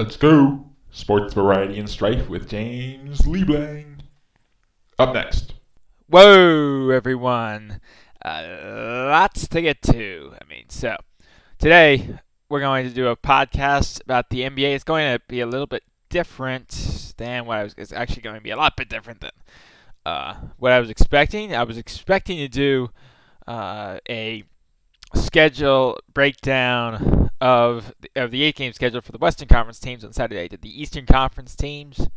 Let's go. Sports variety and strife with James Liebling. Up next. Whoa, everyone. Uh, lots to get to. I mean, so today we're going to do a podcast about the NBA. It's going to be a little bit different than what I was. It's actually going to be a lot bit different than uh, what I was expecting. I was expecting to do uh, a schedule breakdown of the, of the eight game schedule for the Western Conference teams on Saturday. Did the Eastern Conference teams,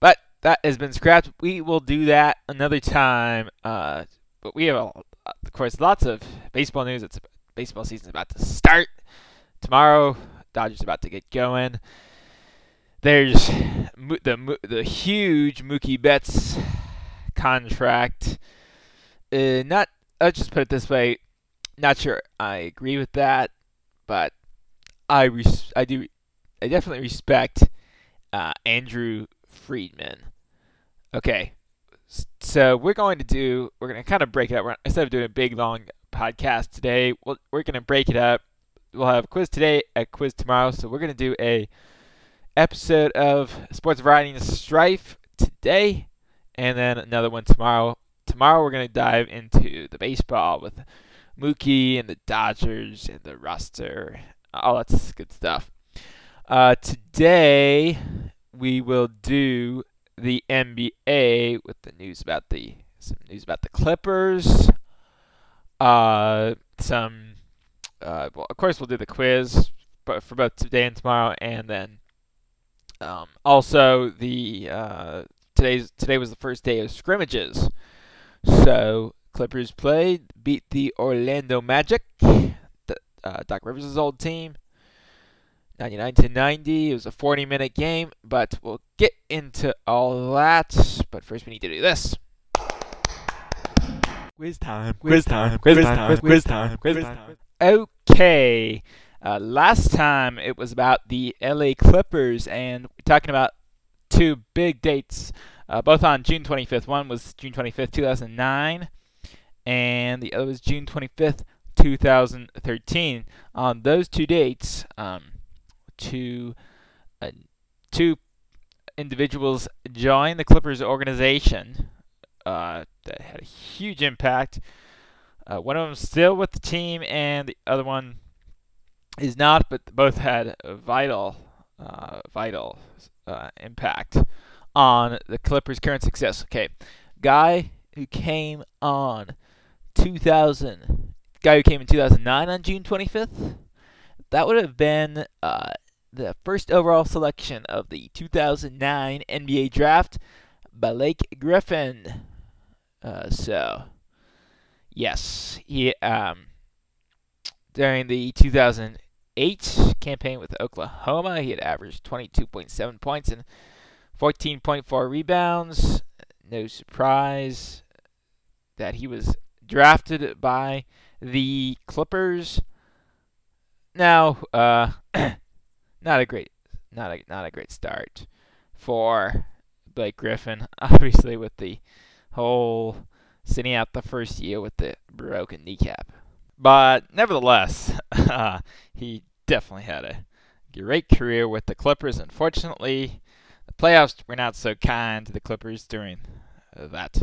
but that has been scrapped. We will do that another time. Uh, but we have, of course, lots of baseball news. It's baseball season is about to start tomorrow. Dodgers about to get going. There's the the huge Mookie Betts contract. Uh, not, I'll just put it this way. Not sure I agree with that, but I res- I do I definitely respect uh, Andrew Friedman. Okay, so we're going to do we're going to kind of break it up. We're, instead of doing a big long podcast today, we we are going to break it up. We'll have a quiz today, a quiz tomorrow. So we're going to do a episode of Sports Variety and Strife today, and then another one tomorrow. Tomorrow we're going to dive into the baseball with Mookie and the Dodgers and the roster, all that's good stuff. Uh, today we will do the NBA with the news about the some news about the Clippers. Uh, some, uh, well, of course we'll do the quiz, for both today and tomorrow, and then um, also the uh, today's today was the first day of scrimmages, so Clippers played, beat the Orlando Magic, the, uh, Doc Rivers' old team, 99 to 90. It was a 40 minute game, but we'll get into all that. But first, we need to do this. Quiz time, quiz time, quiz time, quiz time, quiz time. Okay. Uh, last time it was about the LA Clippers, and we're talking about two big dates, uh, both on June 25th. One was June 25th, 2009, and the other was June 25th, 2013. On those two dates, um, two uh, two individuals joined the Clippers organization uh, that had a huge impact. Uh, one of them still with the team, and the other one is not, but both had a vital, uh, vital uh, impact on the Clippers' current success. Okay, guy who came on 2000, guy who came in 2009 on June 25th. That would have been uh, the first overall selection of the 2009 NBA Draft, Blake Griffin. Uh, so, yes, he um, during the 2008 campaign with Oklahoma. He had averaged 22.7 points and 14.4 rebounds. No surprise that he was drafted by the Clippers. Now, uh, not a great, not a not a great start for Blake Griffin. Obviously, with the whole sitting out the first year with the broken kneecap. But nevertheless, uh, he definitely had a great career with the Clippers. Unfortunately, the playoffs were not so kind to the Clippers during that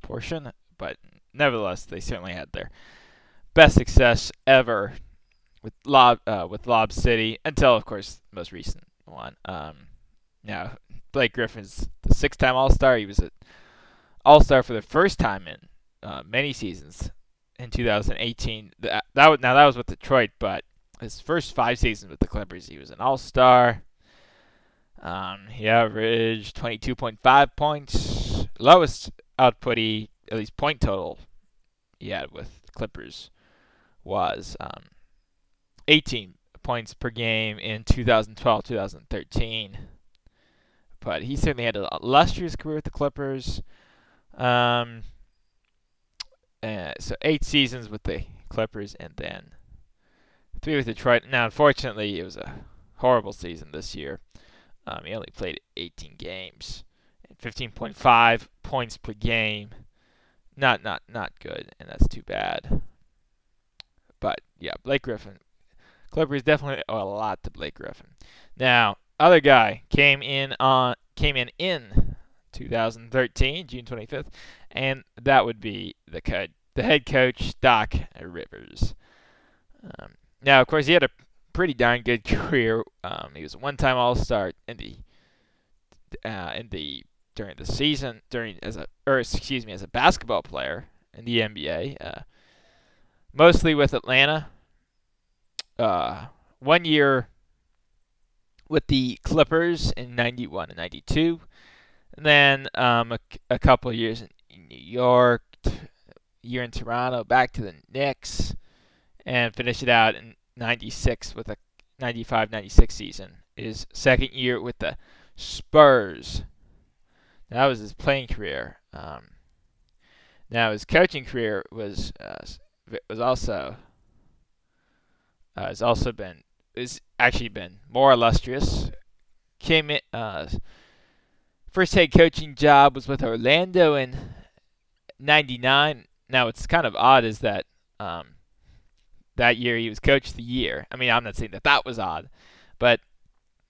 portion, but nevertheless, they certainly had their best success ever with Lob uh, with Lob City until, of course, the most recent one. Um, now, Blake Griffin's the six-time All-Star. He was an All-Star for the first time in uh, many seasons in 2018. That, that was, now that was with Detroit, but his first five seasons with the Clippers, he was an All Star. Um, he averaged 22.5 points, lowest output he, at least point total, he had with Clippers was um, 18 points per game in 2012 2013. But he certainly had a illustrious career with the Clippers. Um, uh, so eight seasons with the Clippers and then three with Detroit. Now, unfortunately, it was a horrible season this year. Um, he only played 18 games, 15.5 points per game. Not not not good, and that's too bad. But yeah, Blake Griffin. Clippers definitely owe a lot to Blake Griffin. Now, other guy came in on came in in 2013, June 25th, and that would be the co- the head coach Doc Rivers. Um, now, of course, he had a pretty darn good career. Um, he was a one-time All-Star in the uh, in the during the season during as a or excuse me as a basketball player in the NBA. Uh, mostly with Atlanta. Uh, one year with the Clippers in 91 and 92. And then um, a, a couple years in, New York, year in Toronto, back to the Knicks, and finish it out in 96 with a 95-96 season. His second year with the Spurs. That was his playing career. Um, now his coaching career was uh, was also uh, has also been is actually been more illustrious. Came in, uh, first head coaching job was with Orlando in '99. Now what's kind of odd is that um, that year he was coach of the year. I mean, I'm not saying that that was odd, but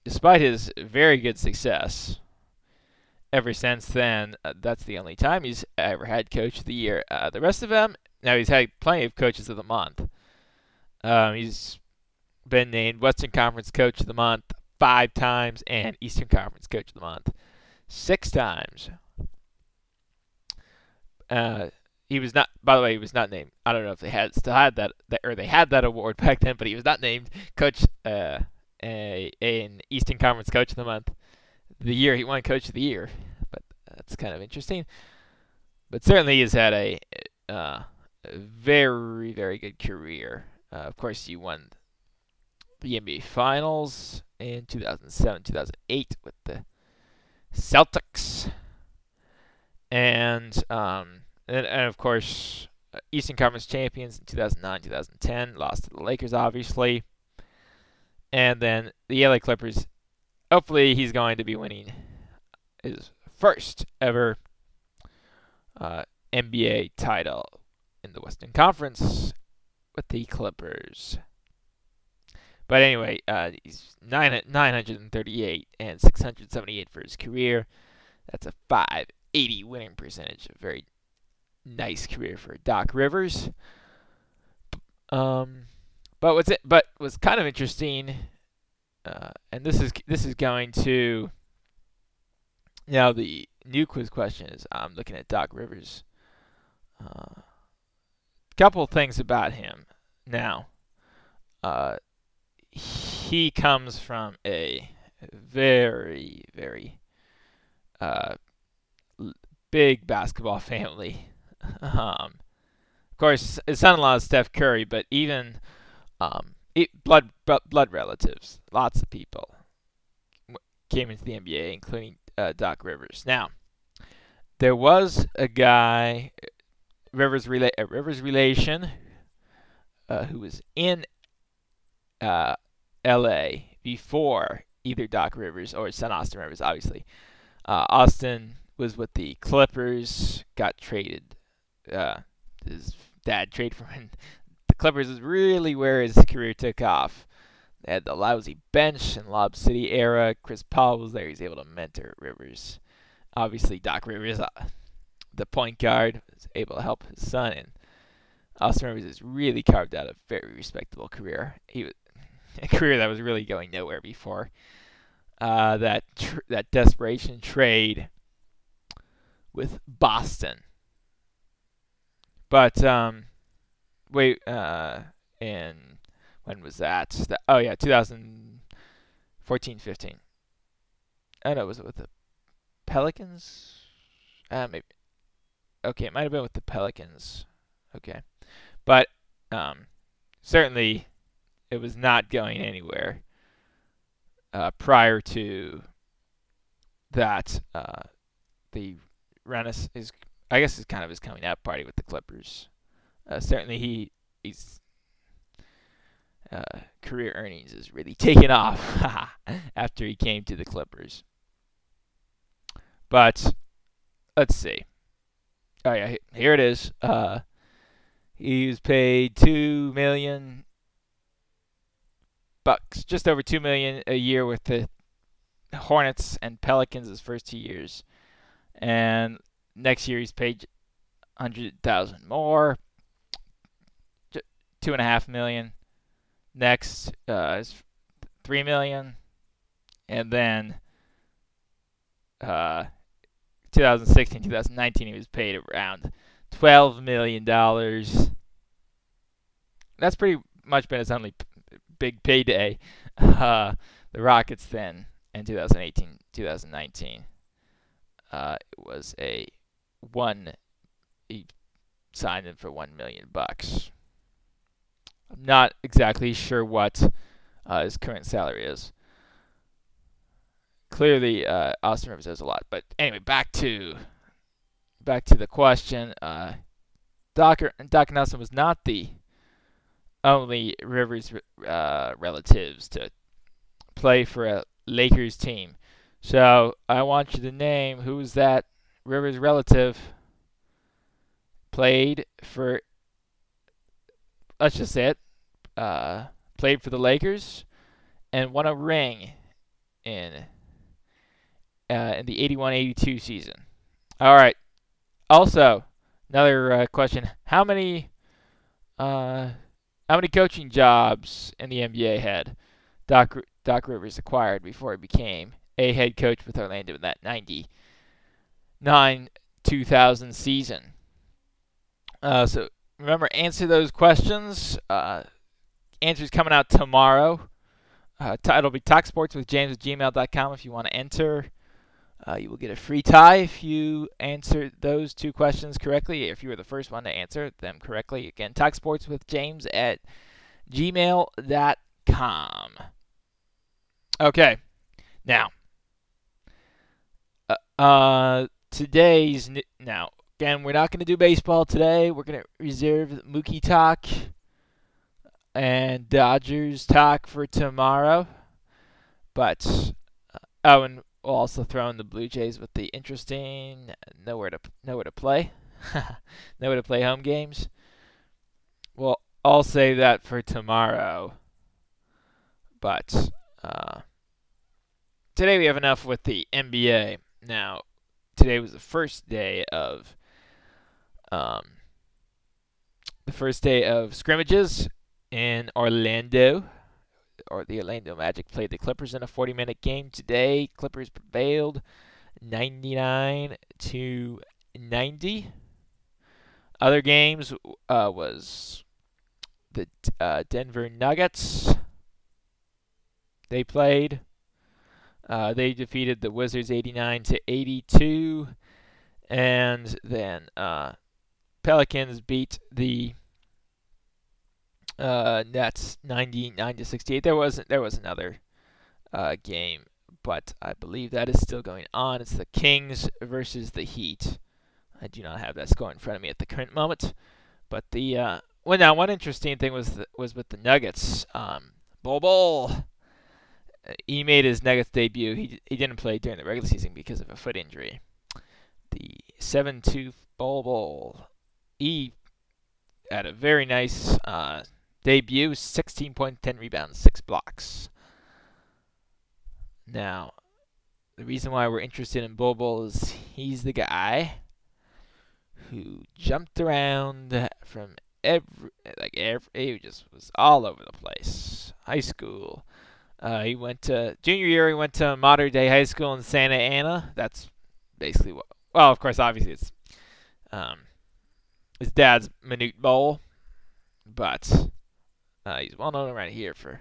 despite his very good success, ever since then, uh, that's the only time he's ever had coach of the year. Uh, the rest of them, now he's had plenty of coaches of the month. Um, he's been named Western Conference Coach of the Month five times and Eastern Conference Coach of the Month six times. Uh, he was not. By the way, he was not named. I don't know if they had still had that, or they had that award back then, but he was not named Coach uh, a, an Eastern Conference Coach of the Month the year he won Coach of the Year. But that's kind of interesting. But certainly he's had a, uh, a very very good career. Uh, of course, he won the NBA Finals in 2007 2008 with the Celtics. And, um, and, and of course, uh, Eastern Conference champions in 2009 2010, lost to the Lakers, obviously. And then the LA Clippers, hopefully, he's going to be winning his first ever uh, NBA title in the Western Conference with the Clippers. But anyway, uh, he's nine, 938 and 678 for his career. That's a 580 winning percentage. A very nice career for Doc Rivers. Um, but what's it? But what's kind of interesting, uh, and this is this is going to. Now the new quiz question is: I'm looking at Doc Rivers. Uh, couple things about him. Now, uh, he comes from a very, very uh, big basketball family. um, of course, his son-in-law is Steph Curry, but even um, it, blood blood relatives, lots of people came into the NBA, including uh, Doc Rivers. Now, there was a guy, Rivers rela- a Rivers relation, uh, who was in uh, L.A. before either Doc Rivers or son Austin Rivers. Obviously, uh, Austin was with the Clippers, got traded. Uh, his dad traded for him. Clippers is really where his career took off. They had the lousy bench in Lob City era. Chris Paul was there. He's able to mentor Rivers. Obviously, Doc Rivers, uh, the point guard, was able to help his son. And Austin Rivers has really carved out a very respectable career. He was a career that was really going nowhere before uh, that tr- that desperation trade with Boston. But um, wait, uh, and when was that? that? Oh yeah, 2014, 15. I know, was it with the Pelicans? Uh, maybe. Okay, it might have been with the Pelicans. Okay, but um, certainly it was not going anywhere uh, prior to that. Uh, the Renaissance is, I guess, is kind of his coming out party with the Clippers. Uh, certainly, he he's uh, career earnings is really taken off after he came to the Clippers. But let's see. Oh yeah, here it is. Uh, he was paid two million bucks, just over two million a year with the Hornets and Pelicans his first two years, and next year he's paid hundred thousand more, two and a half million. Next uh, is three million, and then uh, 2016, 2019 he was paid around twelve million dollars. That's pretty much been his only p- big payday. Uh, the Rockets then in 2018, 2019, uh, it was a one. He signed him for one million bucks. I'm not exactly sure what uh, his current salary is. Clearly, uh, Austin Rivers does a lot, but anyway, back to back to the question. Uh, Doc Doc Nelson was not the only Rivers uh, relatives to play for a Lakers team. So I want you to name who's that Rivers relative played for let's just say it, uh, played for the Lakers and won a ring in uh, in the 81-82 season. All right. Also, another uh, question: How many uh, how many coaching jobs in the NBA had Doc Doc Rivers acquired before he became a head coach with Orlando in that 99 2000 season? Uh, so remember, answer those questions. Uh, answers coming out tomorrow. Uh, it'll be talksports with James at gmail.com if you want to enter. Uh, you will get a free tie if you answer those two questions correctly. If you were the first one to answer them correctly, again, talksports with James at gmail.com. Okay, now, uh, uh today's now again, we're not going to do baseball today. We're going to reserve Mookie talk and Dodgers talk for tomorrow. But uh, oh, and we'll also throw in the Blue Jays with the interesting nowhere to nowhere to play, nowhere to play home games. Well, I'll save that for tomorrow. But uh, today we have enough with the NBA. Now, today was the first day of um, the first day of scrimmages in Orlando. Or the Orlando Magic played the Clippers in a 40-minute game today. Clippers prevailed 99 to 90. Other games uh, was the uh, Denver Nuggets. They played. Uh, they defeated the Wizards 89 to 82, and then uh, Pelicans beat the uh, Nets 99 to 68. There was there was another uh, game, but I believe that is still going on. It's the Kings versus the Heat. I do not have that score in front of me at the current moment, but the uh, well now one interesting thing was the, was with the Nuggets. Um, Bol Bol. He made his Nuggets debut. He he didn't play during the regular season because of a foot injury. The seven-tooth Bol Bol he had a very nice uh, debut 16.10 rebounds, 6 blocks. Now, the reason why we're interested in Bol Bol is he's the guy who jumped around from every like every he just was all over the place. High school. Uh, he went to junior year. He went to Mater Dei High School in Santa Ana. That's basically what. Well, of course, obviously it's um, his dad's Manute Bol, but uh, he's well known around here for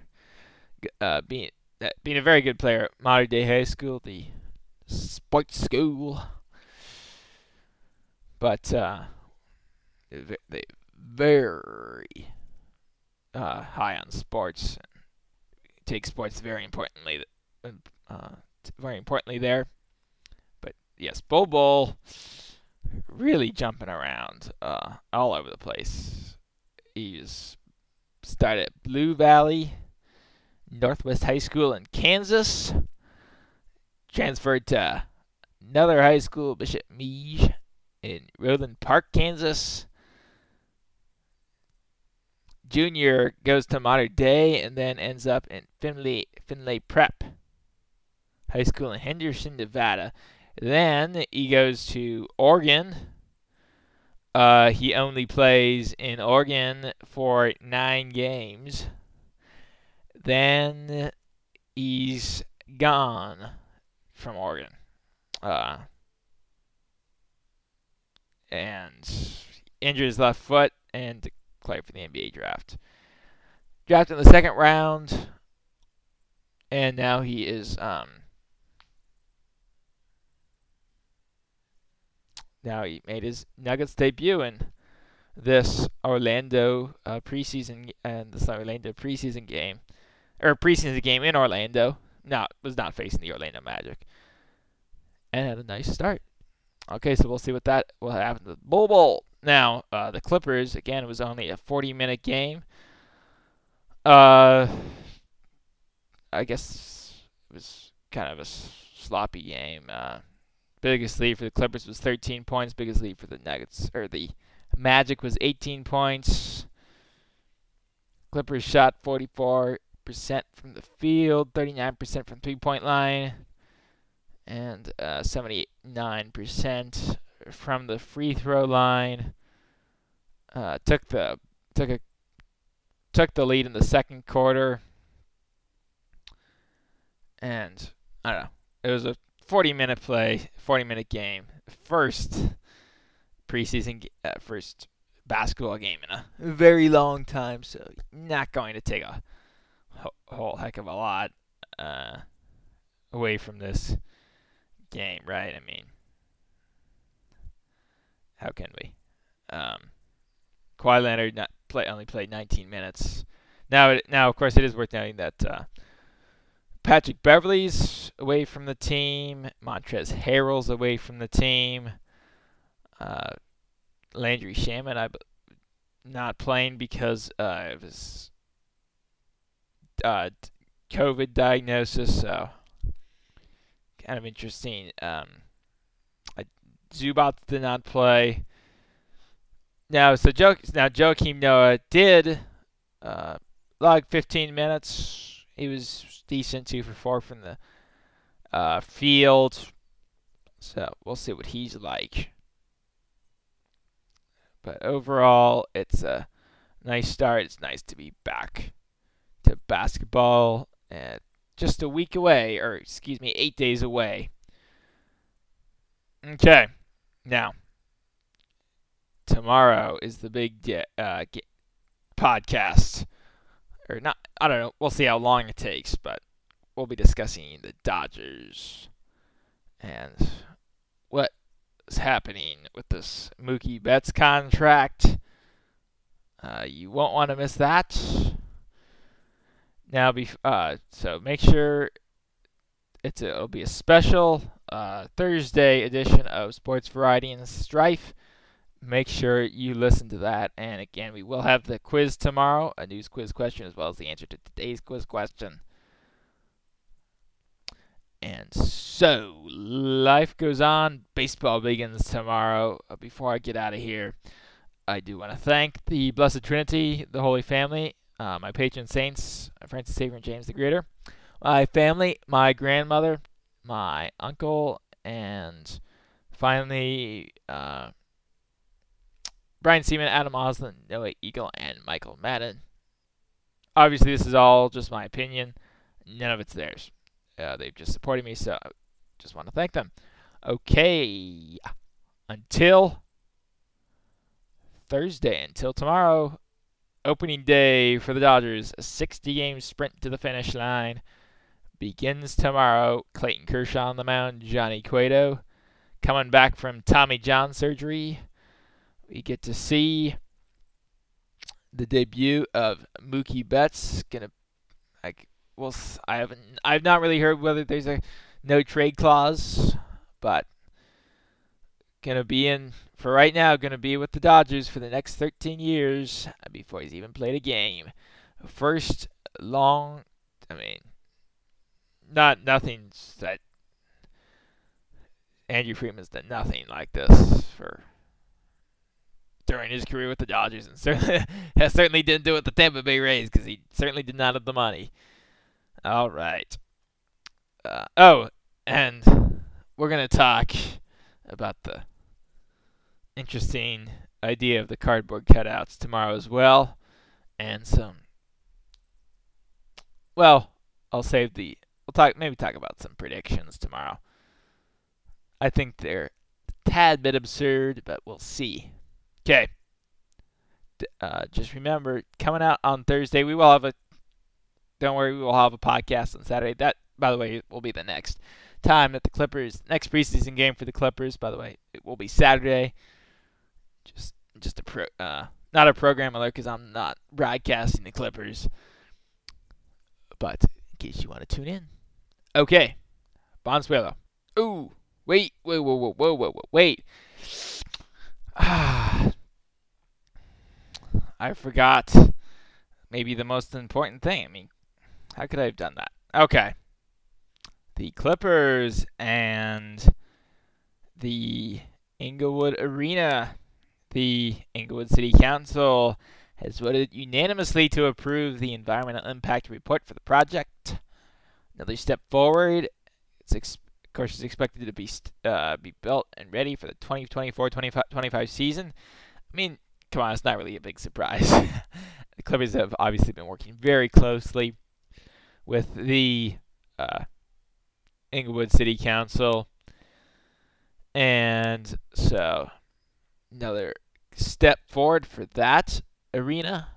uh, being uh, being a very good player at Mater Dei High School, the sports school. But uh, they very uh, high on sports. Take sports very importantly, uh, very importantly there. But yes, Bol Bol really jumping around uh, all over the place. He's started at Blue Valley Northwest High School in Kansas. Transferred to another high school, Bishop Miege, in Roeland Park, Kansas. Junior goes to Mater Dei and then ends up in Findlay Findlay Prep High School in Henderson, Nevada. Then he goes to Oregon. Uh, he only plays in Oregon for nine games. Then he's gone from Oregon. Uh, and injured his left foot and declared for the NBA draft. Drafted in the second round, and now he is um, now he made his Nuggets debut in this Orlando uh, preseason and this Orlando preseason game or preseason game in Orlando. No, was not facing the Orlando Magic, and had a nice start. Okay, so we'll see what that will happen to Bol. Now, uh, the Clippers again. It was only a 40-minute game. Uh, I guess it was kind of a sloppy game. Uh, biggest lead for the Clippers was 13 points. Biggest lead for the Nuggets or the Magic was 18 points. Clippers shot 44 percent from the field, 39% from three-point line, and uh, 79% from the free throw line. Uh, took the took a took the lead in the second quarter, and I don't know. It was a 40-minute play, 40-minute game, first preseason, uh, first basketball game in a very long time. So not going to take a whole heck of a lot uh, away from this game, right? I mean, how can we? Um, Kawhi Leonard not play only played 19 minutes. Now, now of course, it is worth noting that uh, Patrick Beverley's away from the team. Montrezl Harrell's away from the team. Uh, Landry Shamet, I not playing because uh, of his uh, COVID diagnosis, so kind of interesting. Um, Zubac did not play. Now, so jo- now Joakim Noah did uh, log 15 minutes. He was decent, two for four from the uh, field. So we'll see what he's like. But overall, it's a nice start. It's nice to be back to basketball and just a week away, or excuse me, eight days away. Okay, now tomorrow is the big uh, podcast, or not? I don't know. We'll see how long it takes, but we'll be discussing the Dodgers and what is happening with this Mookie Betts contract. Uh, you won't want to miss that. Now, be uh, so make sure it's a, it'll be a special uh, Thursday edition of Sports Variety and Strife. Make sure you listen to that. And again, we will have the quiz tomorrow, a news quiz question, as well as the answer to today's quiz question. And so, life goes on. Baseball begins tomorrow. Uh, before I get out of here, I do want to thank the Blessed Trinity, the Holy Family, uh, my patron saints, Francis Xavier and James the Greater, my family, my grandmother, my uncle, and finally uh, Brian Seaman, Adam Oslin, Noah Eagle, and Michael Madden. Obviously, this is all just my opinion. None of it's theirs. Uh, they've just supported me, so I just want to thank them. Okay, until Thursday, until tomorrow, opening day for the Dodgers, a 60 game sprint to the finish line begins tomorrow. Clayton Kershaw on the mound, Johnny Cueto coming back from Tommy John surgery. We get to see the debut of Mookie Betts. Gonna, like, well, I haven't, I've not really heard whether there's a no trade clause, but gonna be in for right now. Gonna be with the Dodgers for the next 13 years before he's even played a game. First long, I mean, not nothing that Andrew Friedman's done nothing like this for during his career with the Dodgers, and certainly certainly didn't do it with the Tampa Bay Rays because he certainly did not have the money. All right. Uh, oh, and we're gonna talk about the interesting idea of the cardboard cutouts tomorrow as well, and some. Well, I'll save the. We'll talk. Maybe talk about some predictions tomorrow. I think they're tad bit absurd, but we'll see. Okay. Uh, just remember, coming out on Thursday, we will have a. Don't worry, we will have a podcast on Saturday. That, by the way, will be the next time that the Clippers next preseason game for the Clippers. By the way, it will be Saturday. Just, just a pro, uh, not a program alert because I'm not broadcasting the Clippers. But in case you want to tune in, okay, Bonsuelo. Ooh, wait, wait, whoa, whoa, whoa, whoa, whoa, wait. Ah. I forgot maybe the most important thing. I mean, how could I have done that? Okay. The Clippers and the Inglewood Arena. The Inglewood City Council has voted unanimously to approve the environmental impact report for the project. Another step forward. It's ex- course, it's expected to be uh, be built and ready for the 2024-25 season. I mean, come on, it's not really a big surprise. the Clippers have obviously been working very closely with the uh, Inglewood City Council, and so another step forward for that arena.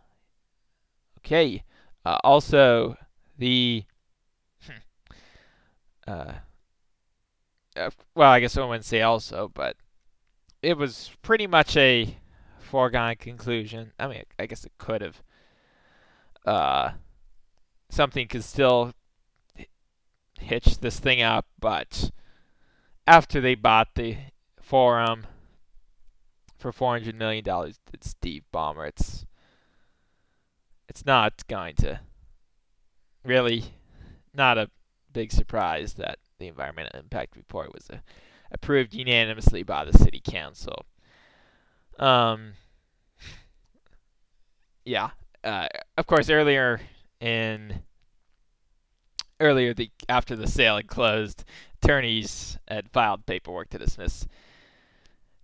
Okay. Uh, also, the uh, uh, well, I guess say also, but it was pretty much a foregone conclusion. I mean, I guess it could have. Uh, something could still hitch this thing up, but after they bought the forum for four hundred million dollars, it's Steve Ballmer. It's it's not going to really not a big surprise that the environmental impact report was uh, approved unanimously by the city council. Um, yeah, uh, of course, earlier in earlier the after the sale had closed, attorneys had filed paperwork to dismiss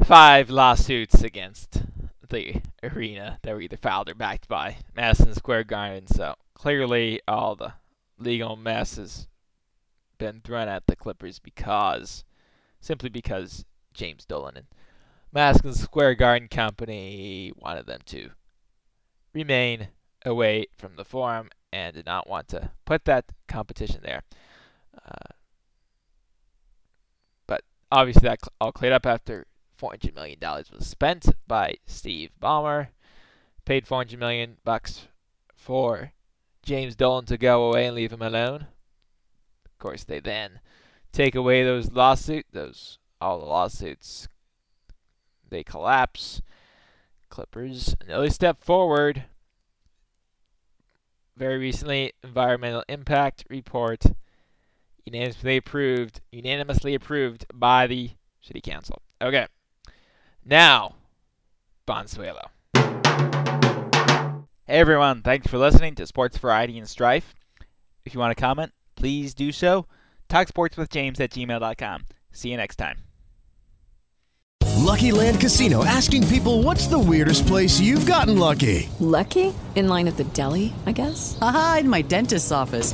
five lawsuits against the arena that were either filed or backed by Madison Square Garden. So clearly, all the legal mess has been thrown at the Clippers because, simply because James Dolan and Madison Square Garden Company wanted them to remain away from the forum and did not want to put that competition there. Uh, but obviously, that all cleared up after $400 million was spent by Steve Ballmer. Paid 400 million bucks for James Dolan to go away and leave him alone. Of course, they then take away those lawsuits, those all the lawsuits they collapse. Clippers, another step forward. Very recently, environmental impact report unanimously approved, unanimously approved by the city council. Okay, now Bonsuelo. Hey everyone, thanks for listening to Sports Variety and Strife. If you want to comment, please do so. TalkSportsWithJames at gmail.com. See you next time. Lucky Land Casino asking people what's the weirdest place you've gotten lucky? Lucky? In line at the deli, I guess? Aha, in my dentist's office.